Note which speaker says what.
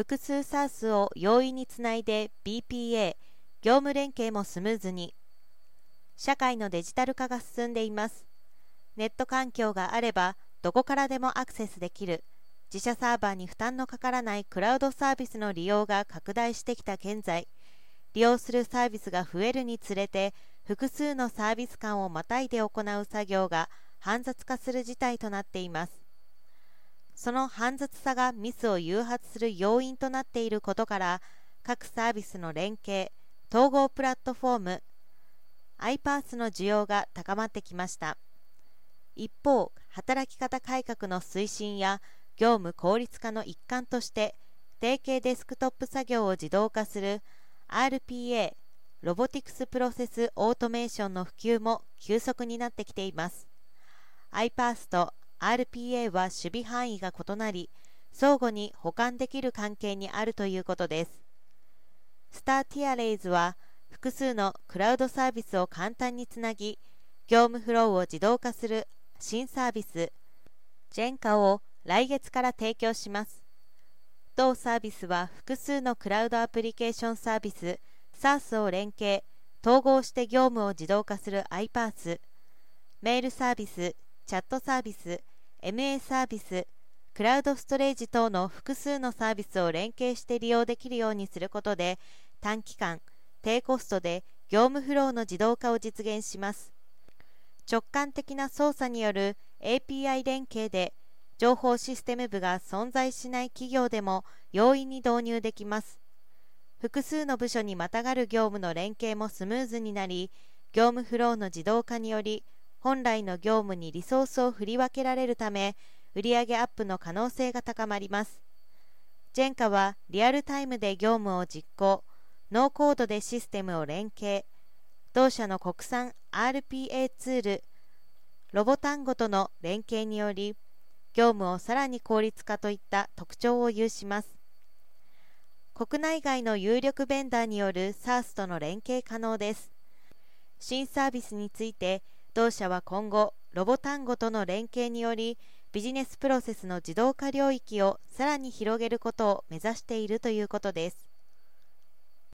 Speaker 1: 複数 SARS を容易につないで BPA 業務連携もスムーズに社会のデジタル化が進んでいます。ネット環境があればどこからでもアクセスできる自社サーバーに負担のかからないクラウドサービスの利用が拡大してきた現在利用するサービスが増えるにつれて複数のサービス間をまたいで行う作業が煩雑化する事態となっています。その煩雑さがミスを誘発する要因となっていることから各サービスの連携統合プラットフォーム iPaaS の需要が高まってきました。一方働き方改革の推進や業務効率化の一環として定型デスクトップ作業を自動化する RPA robotics process automation の普及も急速になってきています。iPaaS と RPA は守備範囲が異なり相互に補完できる関係にあるということです。スターティアレイズは複数のクラウドサービスを簡単につなぎ業務フローを自動化する新サービスジェンカを来月から提供します。同サービスは複数のクラウドアプリケーションサービス SaaS を連携統合して業務を自動化する iPaaS メールサービスチャットサービス MA サービスクラウドストレージ等の複数のサービスを連携して利用できるようにすることで短期間低コストで業務フローの自動化を実現します。直感的な操作による API 連携で情報システム部が存在しない企業でも容易に導入できます。複数の部署にまたがる業務の連携もスムーズになり業務フローの自動化により本来の業務にリソースを振り分けられるため売上アップの可能性が高まります。ジェンカはリアルタイムで業務を実行ノーコードでシステムを連携同社の国産 RPA ツールロボタンゴとの連携により業務をさらに効率化といった特徴を有します。国内外の有力ベンダーによる SARS との連携可能です。新サービスについて同社は今後ロボ単語との連携によりビジネスプロセスの自動化領域をさらに広げることを目指しているということです。